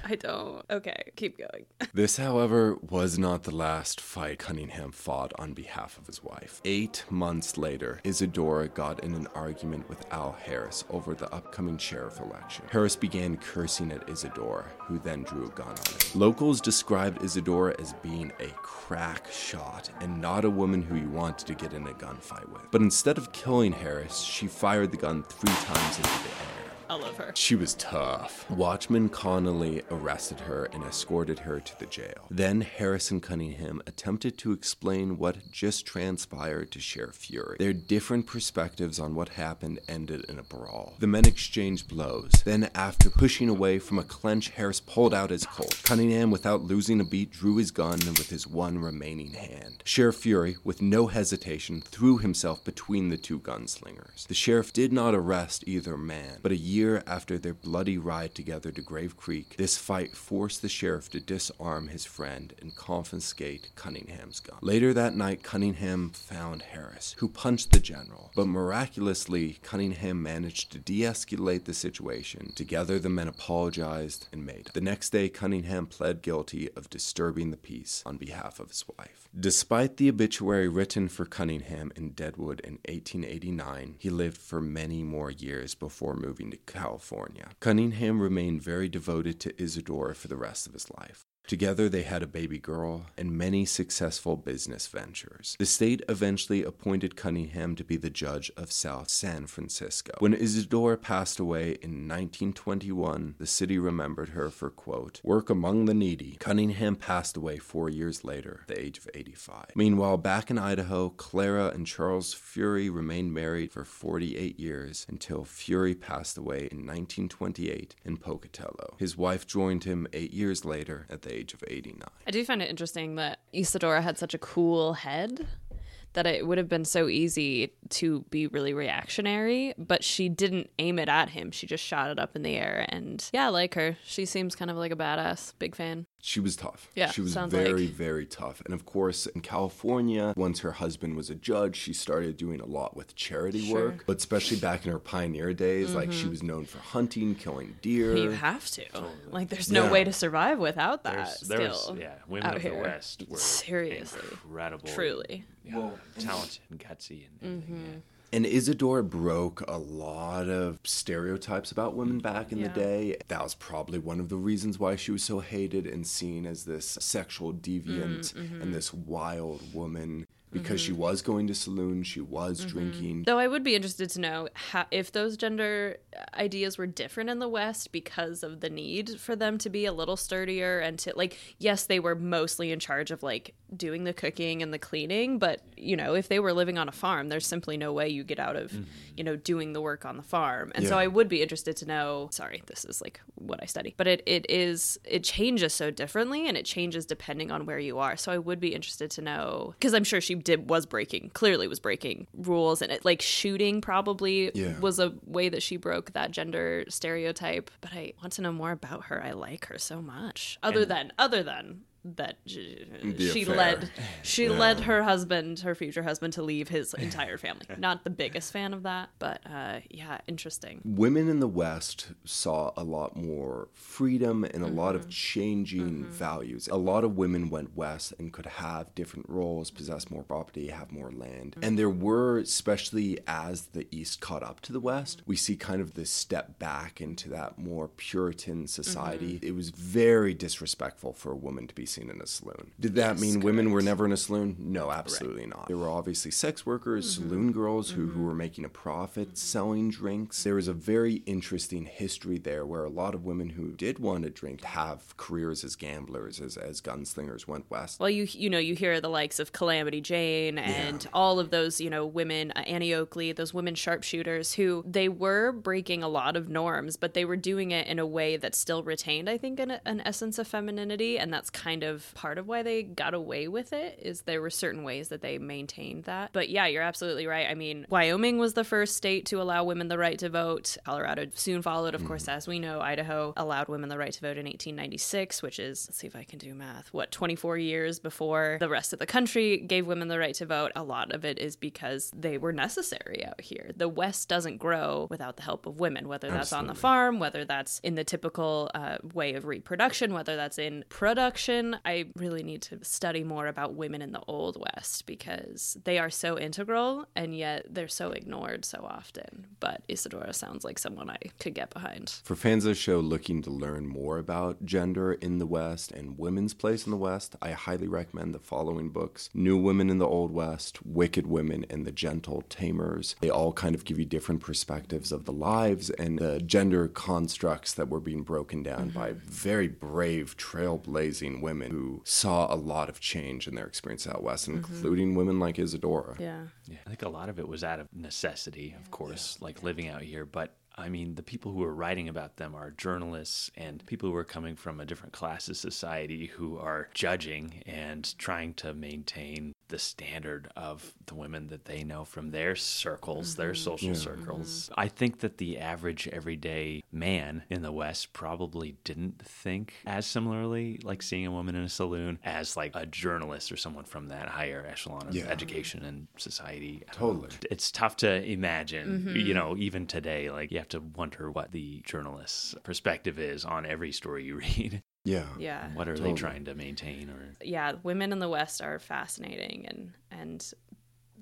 S1: I don't. Okay, keep going.
S8: This, however, was not the last fight Cunningham fought on behalf of his wife. Eight months later, Isadora got in an argument with Al Harris over the upcoming sheriff election. Harris began cursing at Isadora, who then drew a gun on him. Locals described Isadora as being a crack shot and not a woman who you wanted to get in a gunfight with. But instead of killing Harris, she fired the gun three times into the air.
S1: I love her.
S8: She was tough. Watchman Connolly arrested her and escorted her to the jail. Then Harrison Cunningham attempted to explain what just transpired to Sheriff Fury. Their different perspectives on what happened ended in a brawl. The men exchanged blows. Then, after pushing away from a clench, Harris pulled out his Colt. Cunningham, without losing a beat, drew his gun with his one remaining hand. Sheriff Fury, with no hesitation, threw himself between the two gunslingers. The sheriff did not arrest either man, but a year after their bloody ride together to Grave Creek, this fight forced the sheriff to disarm his friend and confiscate Cunningham's gun. Later that night, Cunningham found Harris, who punched the general, but miraculously, Cunningham managed to de escalate the situation. Together, the men apologized and made. The next day, Cunningham pled guilty of disturbing the peace on behalf of his wife. Despite the obituary written for Cunningham in Deadwood in 1889, he lived for many more years before moving to California. Cunningham remained very devoted to Isadora for the rest of his life. Together, they had a baby girl and many successful business ventures. The state eventually appointed Cunningham to be the judge of South San Francisco. When Isadora passed away in 1921, the city remembered her for, quote, work among the needy. Cunningham passed away four years later, at the age of 85. Meanwhile, back in Idaho, Clara and Charles Fury remained married for 48 years until Fury passed away in 1928 in Pocatello. His wife joined him eight years later at the age of 89.
S1: I do find it interesting that Isadora had such a cool head that it would have been so easy to be really reactionary, but she didn't aim it at him. She just shot it up in the air. And yeah, I like her. She seems kind of like a badass. Big fan.
S8: She was tough.
S1: Yeah,
S8: She was
S1: sounds
S8: very,
S1: like.
S8: very tough. And of course, in California, once her husband was a judge, she started doing a lot with charity
S1: Sure.
S8: work. But especially back in her pioneer days, like she
S1: Mhm.
S8: was known for hunting, killing deer.
S1: You have to. Like, there's no
S8: Yeah.
S1: way to survive without that.
S7: There's, there's
S1: still
S7: yeah, women
S1: out
S7: of the. West were
S1: seriously
S7: incredible,
S1: truly.
S7: yeah, talented and gutsy, and
S1: Mhm.
S8: And Isadora broke a lot of stereotypes about women back in
S1: Yeah.
S8: the day. That was probably one of the reasons why she was so hated and seen as this sexual deviant
S1: mhm.
S8: and this wild woman because she mm-hmm. was going to saloons, she was mm-hmm. drinking.
S1: Though I would be interested to know how, if those gender ideas were different in the West because of the need for them to be a little sturdier and to like yes they were mostly in charge of like doing the cooking and the cleaning but you know if they were living on a farm there's simply no way you get out of mm-hmm. you know doing the work on the farm. And so I would be interested to know sorry this is like what I study but it, it is it changes so differently and it changes depending on where you are. So I would be interested to know because I'm sure she did was breaking clearly was breaking rules and it like shooting probably
S8: Yeah.
S1: was a way that she broke that gender stereotype but I want to know more about her. I like her so much. Other
S7: And-
S1: than other than that she,
S8: The
S1: she
S8: affair.
S1: led she
S8: Yeah.
S1: led her husband her future husband to leave his entire family not the biggest fan of that but uh yeah interesting
S8: Women in the West saw a lot more freedom and a lot
S1: Mm-hmm.
S8: of changing values. A lot of women went west and could have different roles, possess more property, have more land.
S1: Mm-hmm.
S8: And there were, especially as the East caught up to the West, we see kind of this step back into that more Puritan society.
S1: Mm-hmm.
S8: It was very disrespectful for a woman to be seen in a saloon. Did that mean women were never in a saloon? No, absolutely not. There were obviously sex workers,
S1: Mm-hmm.
S8: saloon girls who, who were making a profit selling drinks. There is a very interesting history there where a lot of women who did want to drink have careers as gamblers, as, as gunslingers went west.
S1: Well, you you know you hear the likes of Calamity Jane and all of those you know women, uh, Annie Oakley, those women sharpshooters who they were breaking a lot of norms, but they were doing it in a way that still retained, I think, an, an essence of femininity, and that's kind of part of why they got away with it. Is there were certain ways that they maintained that. But yeah, you're absolutely right. I mean, Wyoming was the first state to allow women the right to vote. Colorado soon followed, of course, as we know. Idaho allowed women the right to vote in 1896, which is let's see if I can do math. What 24 years before the rest of the country gave women the right to vote. A lot of it is because they were necessary out here. The West doesn't grow without the help of women, whether that's on the farm, whether that's in the typical uh, way of reproduction, whether that's in production. I really need to study more about women in the Old West because they are so integral and yet they're so ignored so often. But Isadora sounds like someone I could get behind.
S8: For fans of the show looking to learn more about gender in the West and women's place in the West, I highly recommend the following books New Women in the Old West, Wicked Women, and The Gentle Tamers. They all kind of give you different perspectives of the lives and the gender constructs that were being broken down by mm-hmm. very brave, trailblazing women who saw a lot of change in their experience out West, mm-hmm. including women like Isadora.
S1: Yeah.
S7: Yeah, I think a lot of it was out of necessity, of course, like living out here. But I mean, the people who are writing about them are journalists and people who are coming from a different class of society who are judging and trying to maintain the standard of the women that they know from their circles, their social
S8: Yeah.
S7: circles. I think that the average everyday man in the West probably didn't think as similarly, like seeing a woman in a saloon, as like a journalist or someone from that higher echelon of
S8: Yeah.
S7: education and society. I don't know.
S8: Totally.
S7: It's tough to imagine,
S1: Mhm.
S7: you know, even today. Like, you have to wonder what the journalist's perspective is on every story you read.
S8: Yeah.
S1: Yeah.
S7: What are
S8: Totally.
S7: they trying to maintain or
S1: yeah, women in the West are fascinating and and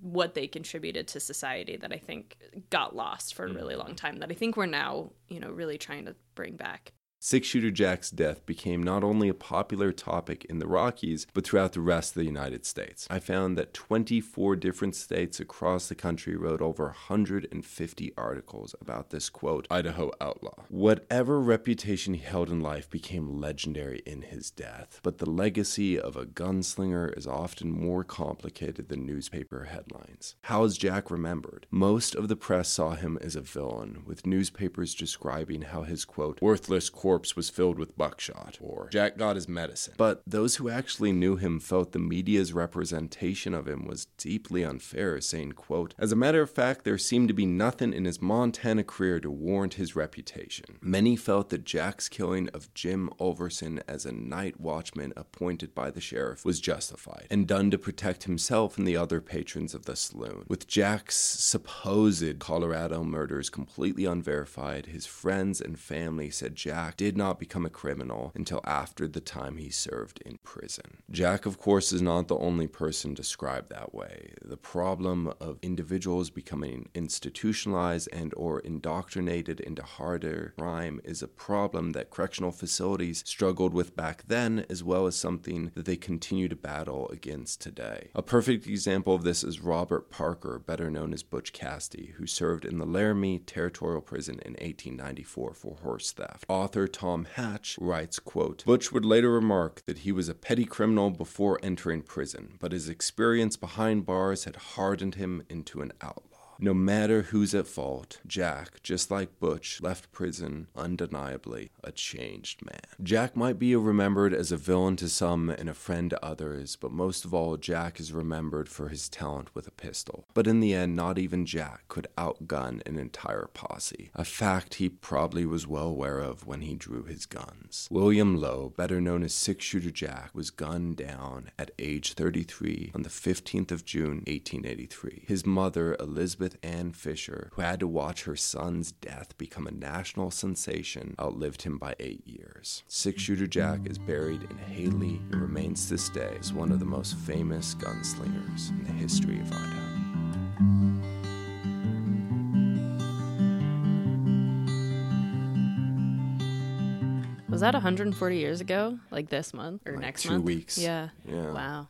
S1: what they contributed to society that I think got lost for a really mm-hmm. long time that I think we're now, you know, really trying to bring back.
S8: Six Shooter Jack's death became not only a popular topic in the Rockies, but throughout the rest of the United States. I found that 24 different states across the country wrote over 150 articles about this quote, Idaho outlaw. Whatever reputation he held in life became legendary in his death, but the legacy of a gunslinger is often more complicated than newspaper headlines. How is Jack remembered? Most of the press saw him as a villain, with newspapers describing how his quote, worthless corpse was filled with buckshot, or Jack got his medicine. But those who actually knew him felt the media's representation of him was deeply unfair, saying, quote, As a matter of fact, there seemed to be nothing in his Montana career to warrant his reputation. Many felt that Jack's killing of Jim Ulverson as a night watchman appointed by the sheriff was justified, and done to protect himself and the other patrons of the saloon. With Jack's supposed Colorado murders completely unverified, his friends and family said Jack did not become a criminal until after the time he served in prison. Jack, of course, is not the only person described that way. The problem of individuals becoming institutionalized and or indoctrinated into harder crime is a problem that correctional facilities struggled with back then as well as something that they continue to battle against today. A perfect example of this is Robert Parker, better known as Butch Cassidy, who served in the Laramie Territorial Prison in 1894 for horse theft. Author Thom Hatch writes, quote, Butch would later remark that he was a petty criminal before entering prison, but his experience behind bars had hardened him into an outlaw. No matter who's at fault, Jack, just like Butch, left prison undeniably a changed man. Jack might be remembered as a villain to some and a friend to others, but most of all, Jack is remembered for his talent with a pistol. But in the end, not even Jack could outgun an entire posse, a fact he probably was well aware of when he drew his guns. William Lowe, better known as Six Shooter Jack, was gunned down at age 33 on the 15th of June, 1883. His mother, Elizabeth Ann Fisher, who had to watch her son's death become a national sensation, outlived him by eight years. Six Shooter Jack is buried in Hailey and remains to this day as one of the most famous gunslingers in the history of Idaho.
S1: Was that 140 years ago? Like this month or
S8: Like
S1: next
S8: two
S1: month?
S8: weeks.
S1: Yeah.
S8: Yeah.
S1: Wow.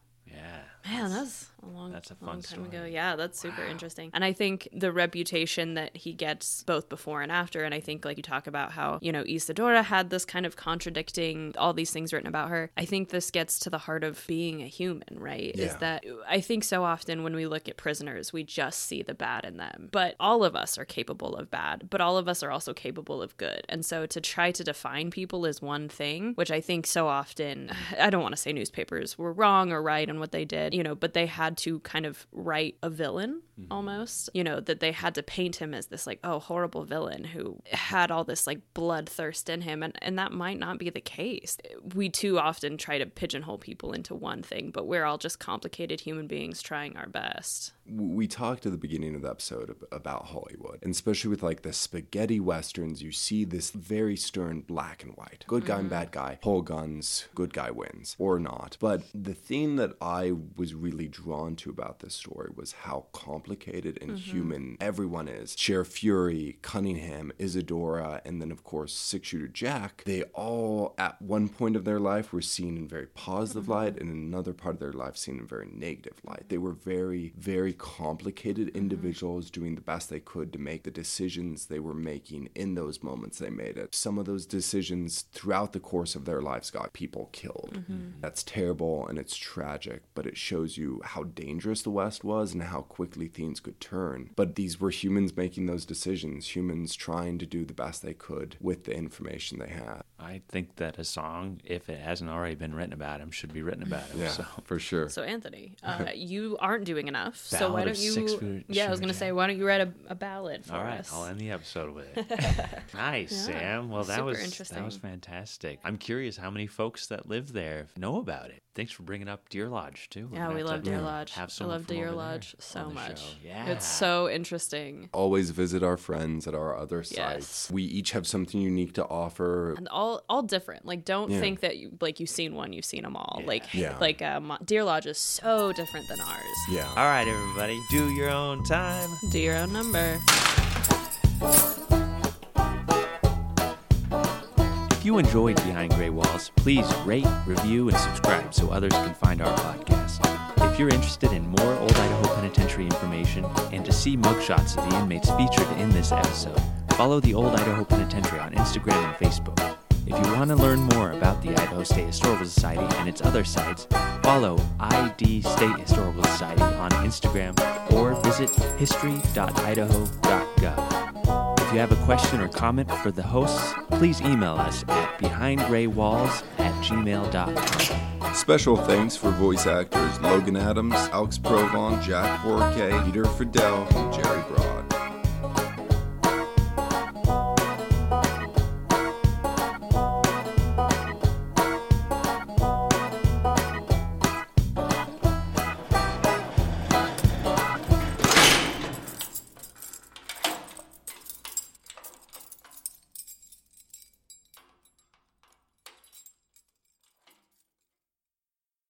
S7: Yeah.
S1: Man, that's a long,
S7: That's a
S1: long time
S7: story.
S1: ago. Yeah, that's super interesting. And I think the reputation that he gets both before and after, and I think like you talk about how, you know, Isadora had this kind of contradicting all these things written about her. I think this gets to the heart of being a human, right? Is that I think so often when we look at prisoners, we just see the bad in them. But all of us are capable of bad, but all of us are also capable of good. And so to try to define people as one thing, which I think so often, I don't want to say newspapers were wrong or right in what they did, you know, but they had to kind of write a villain Mm-hmm. almost, you know, that they had to paint him as this like, oh, horrible villain who had all this like bloodthirst in him. And, and that might not be the case. We too often try to pigeonhole people into one thing, but we're all just complicated human beings trying our best.
S8: we talked at the beginning of the episode about Hollywood, and especially with like the spaghetti westerns, you see this very stern black and white good guy and mm-hmm. bad guy, pull guns, good guy wins, or not. But the thing that I was really drawn to about this story was how complicated and mm-hmm. human everyone is. Sheriff Fury, Cunningham, Isadora, and then of course Six Shooter Jack. They all at one point of their life were seen in very positive mm-hmm. light, and in another part of their life seen in very negative light. They were very, very complicated mm-hmm. individuals doing the best they could to make the decisions they were making in those moments they made it. Some of those decisions throughout the course of their lives got people killed. That's terrible and it's tragic, but it shows you how dangerous the West was and how quickly things could turn. But these were humans making those decisions, humans trying to do the best they could with the information they had.
S7: I think that a song, if it hasn't already been written about him, should be written about him.
S8: Yeah,
S7: So
S8: for sure.
S1: So Anthony, uh, you aren't doing enough. so why don't you?
S7: Six Foot
S1: yeah, I was gonna say, why don't you write a, a ballad for
S7: All right,
S1: us?
S7: I'll end the episode with it. nice,
S1: Yeah,
S7: Sam. Well, that
S1: super
S7: was
S1: interesting.
S7: that was fantastic. I'm curious how many folks that live there know about it. Thanks for bringing up Deer Lodge too. We're
S1: Yeah, we love
S7: to
S1: Deer Lodge.
S7: Have
S1: I love
S7: from
S1: Deer
S7: over there
S1: Lodge so
S7: on the
S1: much.
S7: Yeah.
S1: It's so interesting.
S8: Always visit our friends at our other
S1: Yes.
S8: sites. We each have something unique to offer.
S1: and all all different. Like, don't
S8: Yeah.
S1: think that you like you've seen one, you've seen them all. Like,
S8: Yeah.
S1: like um, Deer Lodge is so different than ours.
S8: Yeah.
S7: All right, everybody, do your own time.
S1: Do your own number.
S7: If you enjoyed Behind Gray Walls, please rate, review, and subscribe so others can find our podcast. If you're interested in more Old Idaho Penitentiary information and to see mugshots of the inmates featured in this episode, follow the Old Idaho Penitentiary on Instagram and Facebook. If you want to learn more about the Idaho State Historical Society and its other sites, follow ID State Historical Society on Instagram or visit history.idaho.gov. If you have a question or comment for the hosts, please email us at behindgraywalls at gmail.com.
S8: Special thanks for voice actors Logan Adams, Alex Provon, Jack Borke, Peter Fidel, and Jerry Broad.